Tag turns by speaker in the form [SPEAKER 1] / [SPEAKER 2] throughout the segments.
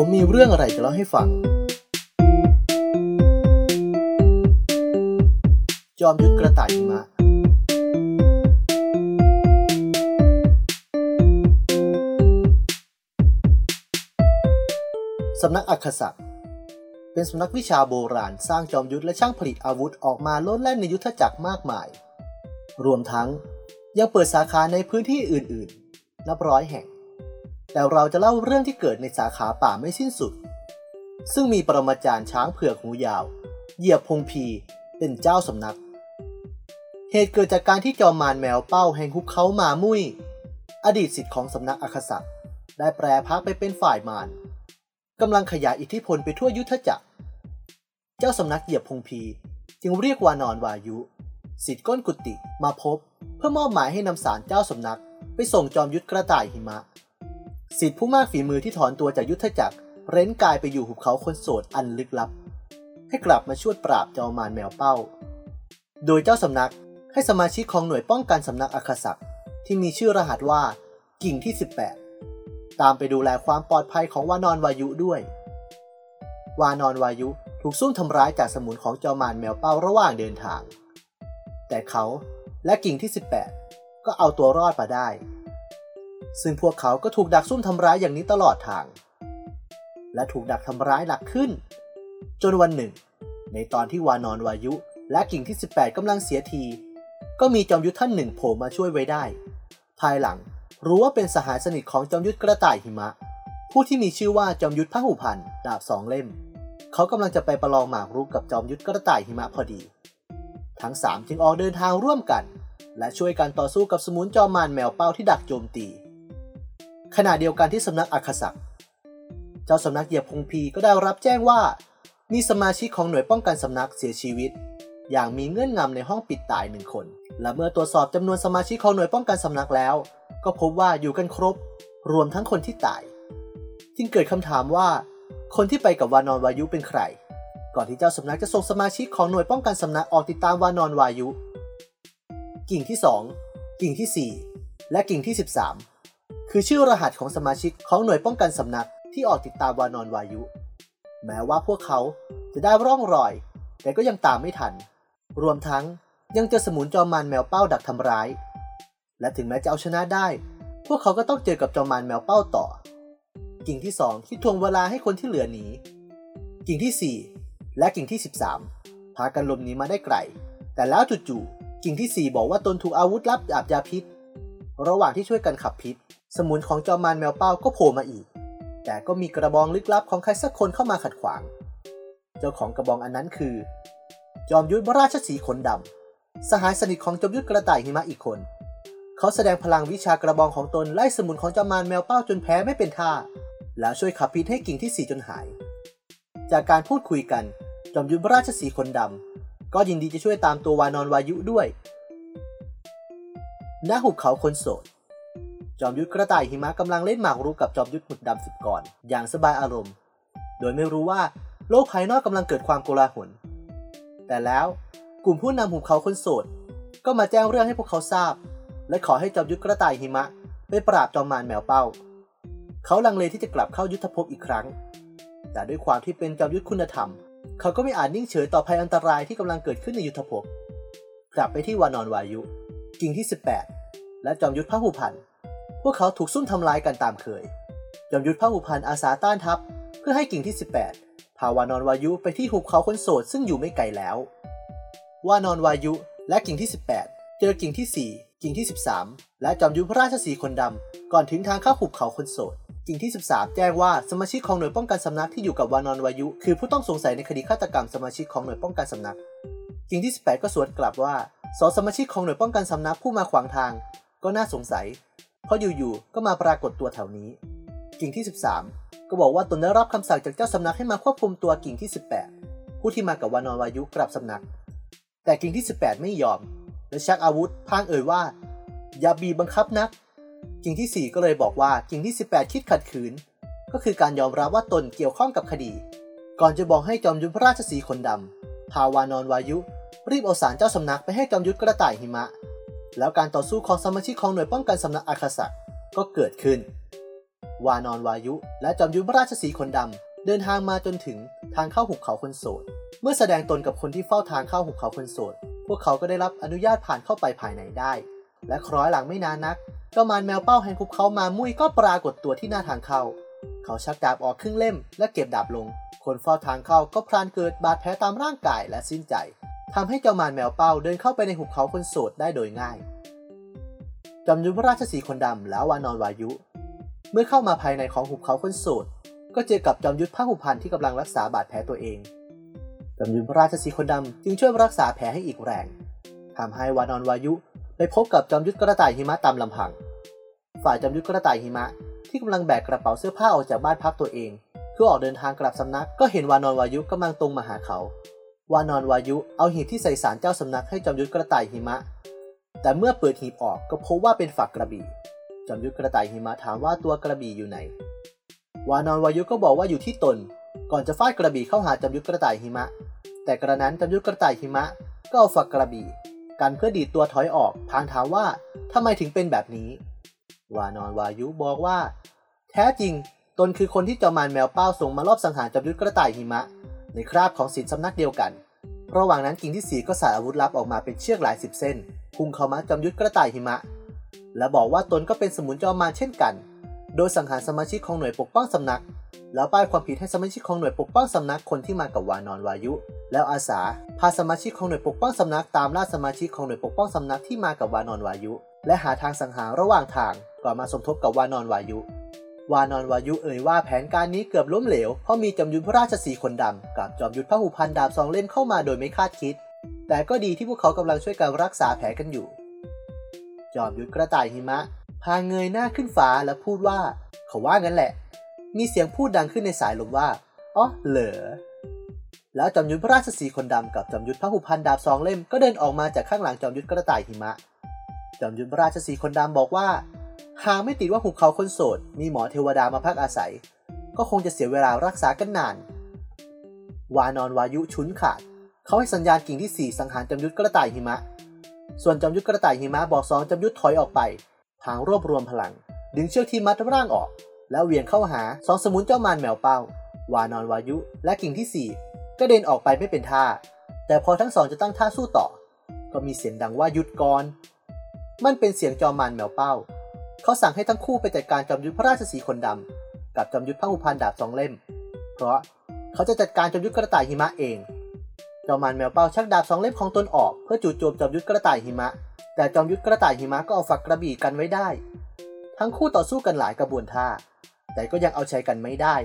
[SPEAKER 1] ผมมีเรื่องอะไรจะเล่าให้ฟัง จอมยุทธกระต่ายหิมะสำนักอักขศักดิ์เป็นสำนักวิชาโบราณสร้างจอมยุทธและช่างผลิตอาวุธออกมาล้นแล่นในยุทธจักรมากมาย รวมทั้งยังเปิดสาขาในพื้นที่อื่น ๆ นับร้อยแห่ง แต่เราจะเล่าเรื่องที่เกิดในสาขาป่าไม่สิ้นสุด ซึ่งมีปรมาจารย์ช้างเผือกหูยาว เหยียบพงพีเป็นเจ้าสำนัก เหตุเกิดจากการที่จอมมารแมวเป้าแห่งหุบเขามามุยอดีตสิทธิ์ของสำนักอักขศักดิ์ได้แปรพักไปเป็นฝ่ายมารกำลังขยายอิทธิพลไปทั่วยุทธจักร เจ้าสำนักเหยียบพงพีจึงเรียกวานอนวายุสิทธิ์ก้นกุติมาพบ เพื่อมอบหมายให้นำสารเจ้าสำนัก ไปส่งจอมยุทธกระต่ายหิมะ สิทธิผู้มากฝีมือที่ถอนตัวจากยุทธจักร เร้นกายไปอยู่หุบเขาคนโสดอันลึกลับ ให้กลับมาช่วยปราบจอมมารแมวเป้า โดยเจ้าสำนักให้สมาชิกของหน่วยป้องกันสำนักอัคศักที่มีชื่อรหัสว่า กิ่งที่ 18 ตามไปดูแลความปลอดภัยของวานอนวายุด้วย วานอนวายุถูกซุ่มทำร้ายจากสมุนของจอมมารแมวเป้าระหว่างเดินทาง แต่เขาและกิ่งที่ 18 ก็เอาตัวรอดมาได้ ซึ่งพวกเขาก็ถูกดักซุ่มทำร้ายอย่างนี้ตลอดทาง และถูกดักทำร้ายหนักขึ้น จนวันหนึ่ง ในตอนที่วานอนวายุ และกิ่งที่ 18กำลังเสียที ก็มีจอมยุทธท่านหนึ่งโผล่มาช่วยไว้ได้ ภายหลังรู้ว่าเป็นสหายสนิทของจอมยุทธกระต่ายหิมะ ผู้ที่มีชื่อว่าจอมยุทธพหุพันธ์ดาบสองเล่ม เขากำลังจะไปประลองหมากรุกกับจอมยุทธกระต่ายหิมะพอดี ทั้งสามจึงออกเดินทางร่วมกัน และช่วยกันต่อสู้กับสมุนจอมมารแมวเป้าที่ดักโจมตี ขณะเดียวกันที่สำนักอัคศักดิ์เจ้าสำนักเหยียบพงพีก็ได้รับแจ้งว่า มีสมาชิกของหน่วยป้องกันสำนักเสียชีวิต อย่างมีเงื่อนงำในห้องปิดตายหนึ่งคน และเมื่อตรวจสอบจำนวนสมาชิกของหน่วยป้องกันสำนักแล้ว ก็พบว่าอยู่กันครบ รวมทั้งคนที่ตาย จึงเกิดคำถามว่า คนที่ไปกับวานอนวายุเป็นใคร ก่อนที่เจ้าสำนักจะส่งสมาชิกของหน่วยป้องกันสำนักออกติดตามวานอนวายุ กิ่งที่ 2 กิ่งที่ 4 และกิ่งที่ 13 คือชื่อรหัสของสมาชิกของหน่วยป้องกันสำนักที่ออกติดตามวานอนวายุ แม้ว่าพวกเขาจะได้ร่องรอย แต่ก็ยังตามไม่ทัน รวมทั้งยังเจอสมุนจอมมารแมวเป้าดักทำร้าย และถึงแม้จะเอาชนะได้ พวกเขาก็ต้องเจอกับจอมมารแมวเป้าต่อ กิ่งที่2ที่ทวงเวลาให้คนที่เหลือหนี กิ่งที่ 4 และกิ่งที่ 13 พากันลบหนีมาได้ไกล แต่แล้วจู่ๆกิ่งที่ 4 บอกว่าตนถูกอาวุธลับอาบยาพิษ ระหว่างที่ช่วยกันขับพิษ สมุนของจอมมารแมวเป้าก็โผล่มาอีก แต่ก็มีกระบองลึกลับของใครสักคนเข้ามาขัดขวาง เจ้าของกระบองอันนั้นคือ จอมยุทธราชสีขนดำสหายสนิทของจอมยุทธกระต่ายหิมะอีกคน เขาแสดงพลังวิชากระบองของตนไล่สมุนของจอมมารแมวเป้าจนแพ้ไม่เป็นท่า แล้วช่วยขับพิษให้กิ่งที่สีจนหาย จากการพูดคุยกัน จอมยุทธราชสีขนดำก็ยินดีจะช่วยตามตัววานอนวายุด้วย ณหุบเขาคนโสด จอมยุทธกระต่ายหิมะกำลังเล่นหมากรุกกับจอมยุทธหมึกดำสิบก่อน อย่างสบายอารมณ์ โดยไม่รู้ว่าโลกภายนอกกำลังเกิดความโกลาหล แต่แล้วกลุ่มผู้นำหุบเขาคนโสด ก็มาแจ้งเรื่องให้พวกเขาทราบ และขอให้จอมยุทธกระต่ายหิมะไปปราบจอมมารแมวเป้า เขาลังเลที่จะกลับเข้ายุทธภพอีกครั้ง แต่ด้วยความที่เป็นจอมยุทธคุณธรรม เขาก็ไม่อาจนิ่งเฉยต่อภัยอันตรายที่กำลังเกิดขึ้นในยุทธภพ กลับไปที่วานอนวายุ กิ่งที่ 18 และจอมยุทธพหุพันธ์พวกเขาถูกซุ่มทำร้ายกันตามเคย จอมยุทธพหุพันธ์อาสาต้านทัพ เพื่อให้กิ่งที่ 18 พาวานอนวายุไปที่หุบเขาคนโสดซึ่งอยู่ไม่ไกลแล้ว วานอนวายุและกิ่งที่ 18 เจอกิ่งที่ 4 กิ่งที่ 13 และจอมยุทธพระราชสีคนดำก่อนถึงทางเข้าหุบเขาคนโสดกิ่งที่ 13 แจ้งว่าสมาชิกของหน่วยป้องกันสำนักที่อยู่กับวานอนวายุ คือผู้ต้องสงสัยในคดีฆาตกรรมสมาชิกของหน่วยป้องกันสำนักกิ่งที่ 18 ก็สวนกลับว่าสองสมาชิกของหน่วยป้องกันสำนักผู้มาขวางทาง ก็น่าสงสัย เพราะอยู่ๆก็มาปรากฏตัวแถวนี้ กิ่งที่ 13 ก็บอกว่าตนได้รับคำสั่งจากเจ้าสำนักให้มาควบคุมตัวกิ่งที่ 18 ผู้ที่มากับวานอนวายุกลับสำนัก แต่กิ่งที่ 18 ไม่ยอม และชักอาวุธพางเอ่ยว่า อย่าบีบบังคับนัก กิ่งที่ 4 ก็เลยบอกว่ากิ่งที่ 18 คิดขัดขืน ก็คือการยอมรับว่าตนเกี่ยวข้องกับคดี ก่อนจะบอกให้จอมยุทธระราชสีคนดำพาวานอนวายุ รีบเอาสารเจ้าสำนักไปให้จอมยุทธกระต่ายหิมะ แล้วการต่อสู้ของสมาชิกของหน่วยป้องกันสำนักอาคาสะก็เกิดขึ้น วานอนวายุและจอมยุทธราชสีคนดำเดินทางมาจนถึงทางเข้าหุบเขาคนโสด เมื่อแสดงตนกับคนที่เฝ้าทางเข้าหุบเขาคนโสด พวกเขาก็ได้รับอนุญาตผ่านเข้าไปภายในได้ และคล้อยหลังไม่นานนักเจ้ามารแมวเป้าแห่งหุบเขามามุ้ยก็ปรากฏตัวที่หน้าทางเข้า เขาชักดาบออกครึ่งเล่ม และเก็บดาบลง คนเฝ้าทางเข้าก็พลานเกิดบาดแผลตามร่างกายและสิ้นใจ ทำให้เจ้ามารแมวเป้าเดินเข้าไปในหุบเขาคนโสดได้โดยง่าย จอมยุทธราชสีคนดำแล้ววานอนวายุ เมื่อเข้ามาภายในของหุบเขาคนโสด ก็เจอกับจอมยุทธพระหุพันที่กำลังรักษาบาดแผลตัวเอง จอมยุทธราชสีคนดำจึงช่วยรักษาแผลให้อีกแรงทำให้วานอนวายุไปพบกับจอมยุทธกระต่ายหิมะตามลำพัง ฝ่ายจอมยุทธกระต่ายหิมะที่กำลังแบกกระเป๋าเสื้อผ้าออกจากบ้านพักตัวเองเพื่อออกเดินทางกลับสำนักก็เห็นวานอนวายุกำลังตรงมาหาเขา วานอนวายุเอาหีบที่ใส่สารเจ้าสำนักให้จอมยุทธกระต่ายหิมะ แต่เมื่อเปิดหีบออกก็พบว่าเป็นฝักกระบี่ จอมยุทธกระต่ายหิมะถามว่าตัวกระบี่อยู่ไหน วานอนวายุก็บอกว่าอยู่ที่ตน ก่อนจะฟาดกระบี่เข้าหาจอมยุทธกระต่ายหิมะ แต่กระนั้นจอมยุทธกระต่ายหิมะ ก็เอาฝักกระบี่กันเพื่อดีดตัวถอยออกพางถามว่าทำไมถึงเป็นแบบนี้ วานอนวายุบอกว่า แท้จริงตนคือคนที่จอมานแมวเป้าส่งมารอบสังหารจอมยุทธกระต่ายหิมะ ในคราบของศิลสำนักเดียวกัน ระหว่างนั้นกิ่งที่สีก็สาดอาวุธลับออกมาเป็นเชือกหลายสิบเส้น พุ่งเข้ามาจอมยุทธกระต่ายหิมะ และบอกว่าตนก็เป็นสมุนจอมมารเช่นกัน โดยสังหารสมาชิกของหน่วยปกป้องสำนัก แล้วป้ายความผิดให้สมาชิกของหน่วยปกป้องสำนักคนที่มากับวานอนวายุ แล้วอาสาพาสมาชิกของหน่วยปกป้องสำนักตามล่าสมาชิกของหน่วยปกป้องสำนักที่มากับวานอนวายุ และหาทางสังหารระหว่างทางก่อนมาสมทบกับวานอนวายุ วานอนวายุเอ่ยว่าแผนการนี้เกือบล้มเหลว เพราะมีจอมยุทธพระราชสีคนดำกับจอมยุทธพระหูพันดาบสองเล่มเข้ามาโดยไม่คาดคิด แต่ก็ดีที่พวกเขากำลังช่วยกันรักษาแผลกันอยู่ จอมยุทธกระต่ายหิมะ พาเงยหน้าขึ้นฟ้าและพูดว่า เขาว่างั้นแหละ มีเสียงพูดดังขึ้นในสายลมว่าอ๋อเหรอแล้วจอมยุทธพระราชสีคนดำกับจอมยุทธพระหุพันดาบสองเล่มก็เดินออกมาจากข้างหลังจอมยุทธกระต่ายหิมะจอมยุทธพระราชสีคนดำบอกว่า หากไม่ติดว่าหุบเขาคนโสด มีหมอเทวดามาพักอาศัย ก็คงจะเสียเวลารักษากันนาน วานอนวายุชุนขาด เขาให้สัญญาณกิ่งที่สี่สังหารจอมยุทธกระต่ายหิมะ ส่วนจอมยุทธกระต่ายหิมะบอกสองจอมยุทธถอยออกไปพางรวบรวมพลัง ดึงเชือกที่มัดร่างออก แล้วเวียนเข้าหาสองสมุนเจ้ามารแมวเป้า วานอนวายุและกิ่งที่สี่ก็เดินออกไปไม่เป็นท่า แต่พอทั้งสองจะตั้งท่าสู้ต่อ ก็มีเสียงดังว่าหยุดก่อน มันเป็นเสียงจอมมารแมวเป้า เขาสั่งให้ทั้งคู่ไปจัดการจอมยุทธพระราชสีคนดำกับจอมยุทธพระหุพันดาบสองเล่ม เพราะเขาจะจัดการจอมยุทธกระต่ายหิมะเองจอมมารแมวเป้าชักดาบสองเล่มของตนออกเพื่อจู่โจมจอมยุทธกระต่ายหิมะ แต่จอมยุทธกระต่ายหิมะก็เอาฝักกระบี่กันไว้ได้ ทั้งคู่ต่อสู้กันหลายกระบวนท่า แต่ก็ยังเอาใช้กันไม่ได้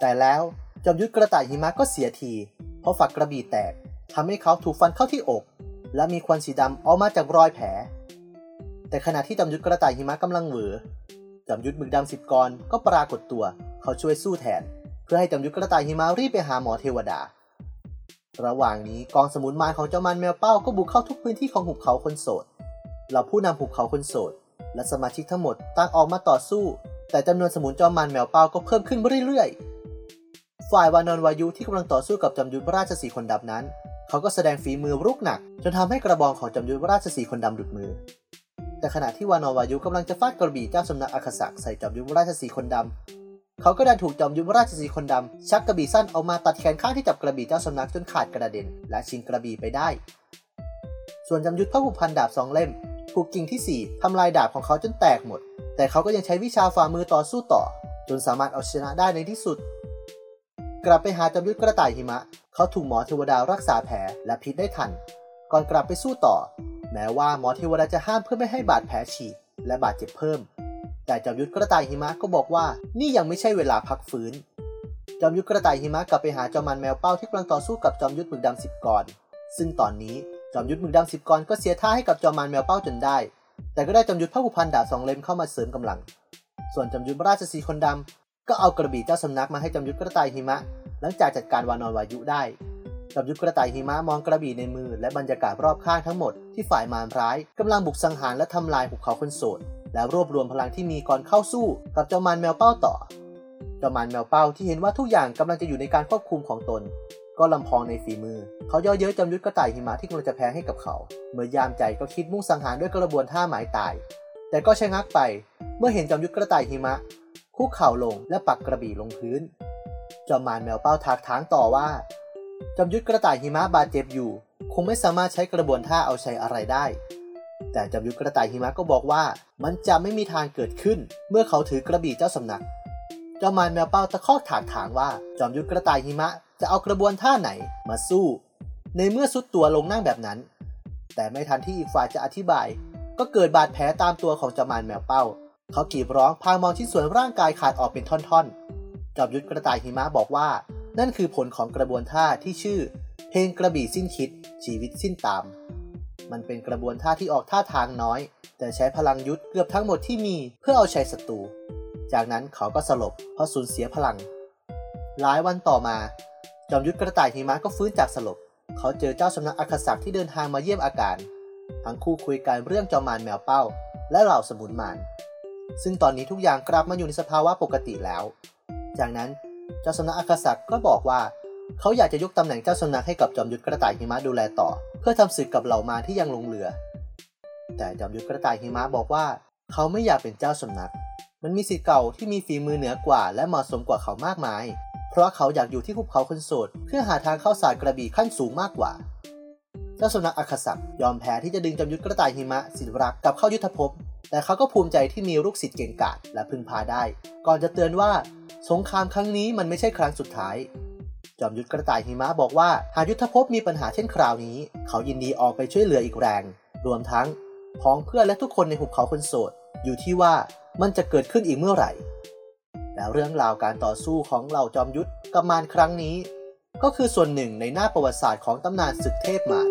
[SPEAKER 1] แต่แล้วจอมยุทธกระต่ายหิมะก็เสียที เพราะฝักกระบี่แตกทำให้เขาถูกฟันเข้าที่อก และมีควันสีดำออกมาจากรอยแผล แต่ขณะที่จอมยุทธกระต่ายหิมะกำลังเหวอจอมยุทธมึกดำสิบกรก็ปรากฏตัว เขาช่วยสู้แทน เพื่อให้จอมยุทธกระต่ายหิมะรีบไปหาหมอเทวดา ระหว่างนี้กองสมุนมารของเจ้ามันแมวเป้าก็บุกเข้าทุกพื้นที่ของหุบเขาคนโสดเราผู้นำหุบเขาคนโสด และสมาชิกทั้งหมดต่างออกมาต่อสู้ แต่จำนวนสมุนจอมมันแมวเป้าก็เพิ่มขึ้นเรื่อยๆ ฝ่ายวานอนวายุที่กำลังต่อสู้กับจอมยุทธราชสีคนดำนั้น เขาก็แสดงฝีมือรุกหนัก จนทำให้กระบองของจอมยุทธราชสีคนดำหลุดมือ แต่ขณะที่วานอวายุกำลังจะฟาดกระบี่เจ้าสำนักอาคาศักใส่จอมยุทธราชสีคนดำ เขาก็ดันถูกจอมยุทธราชสีคนดำ ชักกระบี่สั้นออกมาตัดแขนข้างที่จับกระบี่เจ้าสำนักจนขาดกระเด็น และชิงกระบี่ไปได้ ส่วนจอมยุทธพระหุพันดาบสองเล่มถูกกิ่งที่ 4 ทำลายดาบของเขาจนแตกหมด แต่เขาก็ยังใช้วิชาฝ่ามือต่อสู้ต่อ จนสามารถเอาชนะได้ในที่สุด กลับไปหาจอมยุทธกระต่ายหิมะ เขาถูกหมอเทวดารักษาแผลและพิษได้ทัน ก่อนกลับไปสู้ต่อ แม้ว่าหมอเทวดาจะห้ามเพื่อไม่ให้บาดแผลฉีกและบาดเจ็บเพิ่ม แต่จอมยุทธกระต่ายหิมะก็บอกว่านี่ยังไม่ใช่เวลาพักฟื้น จอมยุทธกระต่ายหิมะกลับไปหาจอมมันแมวเป้าที่กำลังต่อสู้กับจอมยุทธหมึกดำสิบกรซึ่งตอนนี้จอมยุทธหมึกดำสิบกรก็เสียท่าให้กับจอมมันแมวเป้าจนได้ แต่ก็ได้จอมยุทธพระหุพันดาบสองเล่มเข้ามาเสริมกำลัง ส่วนจอมยุทธราชสีคนดำก็เอากระบี่เจ้าสำนักมาให้จอมยุทธกระต่ายหิมะ หลังจากจัดการวานอนวายุได้ จอมยุทธกระต่ายหิมะมองกระบี่ในมือ และบรรยากาศรอบข้างทั้งหมดที่ฝ่ายมารร้ายกำลังบุกสังหารและทำลายภูเขาคนโสดและรวบรวมพลังที่มีก่อนเข้าสู้ กับเจ้ามารแมวเป้าต่อ เจ้ามารแมวเป้าที่เห็นว่าทุกอย่างกำลังจะอยู่ในการควบคุมของตน ก็ลำพองในฝีมือ เขาย่อเย้ยจอมยุทธกระต่ายหิมะที่กำลังจะแพ้ให้กับเขา เมื่อยามใจก็คิดมุ่งสังหารด้วยกระบวนท่าหมายตาย แต่ก็ชะงักไป เมื่อเห็นจอมยุทธกระต่ายหิมะ คุกเข่าลงและปักกระบี่ลงพื้นจอมมารแมวเป้าทักท้างต่อว่า จอมยุทธกระต่ายหิมะบาดเจ็บอยู่ คงไม่สามารถใช้กระบวนท่าเอาชัยอะไรได้ แต่จอมยุทธกระต่ายหิมะก็บอกว่า มันจะไม่มีทางเกิดขึ้น เมื่อเขาถือกระบี่เจ้าสำนักจอมมารแมวเป้าตะคอกถากถางว่า จอมยุทธกระต่ายหิมะจะเอากระบวนท่าไหนมาสู้ ในเมื่อสุดตัวลงนั่งแบบนั้น แต่ไม่ทันที่อีกฝ่ายจะอธิบาย ก็เกิดบาดแผลตามตัวของจอมารแมวเป้า เขากรีบร้องพางมองชิ้นส่วนร่างกายขาดออกเป็นท่อนๆ จอมยุทธกระต่ายหิมะบอกว่า นั่นคือผลของกระบวนท่าที่ชื่อ เพลงกระบี่สิ้นคิด ชีวิตสิ้นตาม มันเป็นกระบวนท่าที่ออกท่าทางน้อย แต่ใช้พลังยุทธเกือบทั้งหมดที่มีเพื่อเอาชัยศัตรู จากนั้นเขาก็สลบเพราะสูญเสียพลัง หลายวันต่อมา จอมยุทธกระต่ายหิมะก็ฟื้นจากสลบ เขาเจอเจ้าสำนักอักษักที่เดินทางมาเยี่ยมอาการ ทั้งคู่คุยกันเรื่องจอมมารแมวเป้า และเหล่าสมุนมารซึ่งตอนนี้ทุกอย่างกลับมาอยู่ในสภาวะปกติแล้ว จากนั้น เจ้าสำนักอักษักก็บอกว่า เขาอยากจะยกตำแหน่งเจ้าสำนักให้กับจอมยุทธกระต่ายหิมะดูแลต่อ เพื่อทำศึกกับเหล่ามาที่ยังลงเหลือ แต่จอมยุทธกระต่ายหิมะบอกว่า เขาไม่อยากเป็นเจ้าสำนัก มันมีสิทธิ์เก่าที่มีฝีมือเหนือกว่า และเหมาะสมกว่าเขามากมาย เพราะเขาอยากอยู่ที่ภูเขาคนโสดเพื่อหาทางเข้าสายกระบี่ขั้นสูงมากกว่าเจ้าสำนักอักษักยอมแพ้ที่จะดึงจอมยุทธกระต่ายหิมะสิทธิรักกลับเข้ายุทธภพ แต่เขาก็ภูมิใจที่มีลูกศิษย์เก่งกาจและพึ่งพาได้ ก่อนจะเตือนว่า สงครามครั้งนี้มันไม่ใช่ครั้งสุดท้าย จอมยุทธกระต่ายหิมะบอกว่าหากยุทธภพมีปัญหาเช่นคราวนี้ เขายินดีออกไปช่วยเหลืออีกแรง รวมทั้งพ้องเพื่อนและทุกคนในหุบเขาคนโสด อยู่ที่ว่ามันจะเกิดขึ้นอีกเมื่อไหร่ แล้วเรื่องราวการต่อสู้ของเหล่าจอมยุทธกับมารครั้งนี้ ก็คือส่วนหนึ่งในหน้าประวัติศาสตร์ของตำนานศึกเทพมาร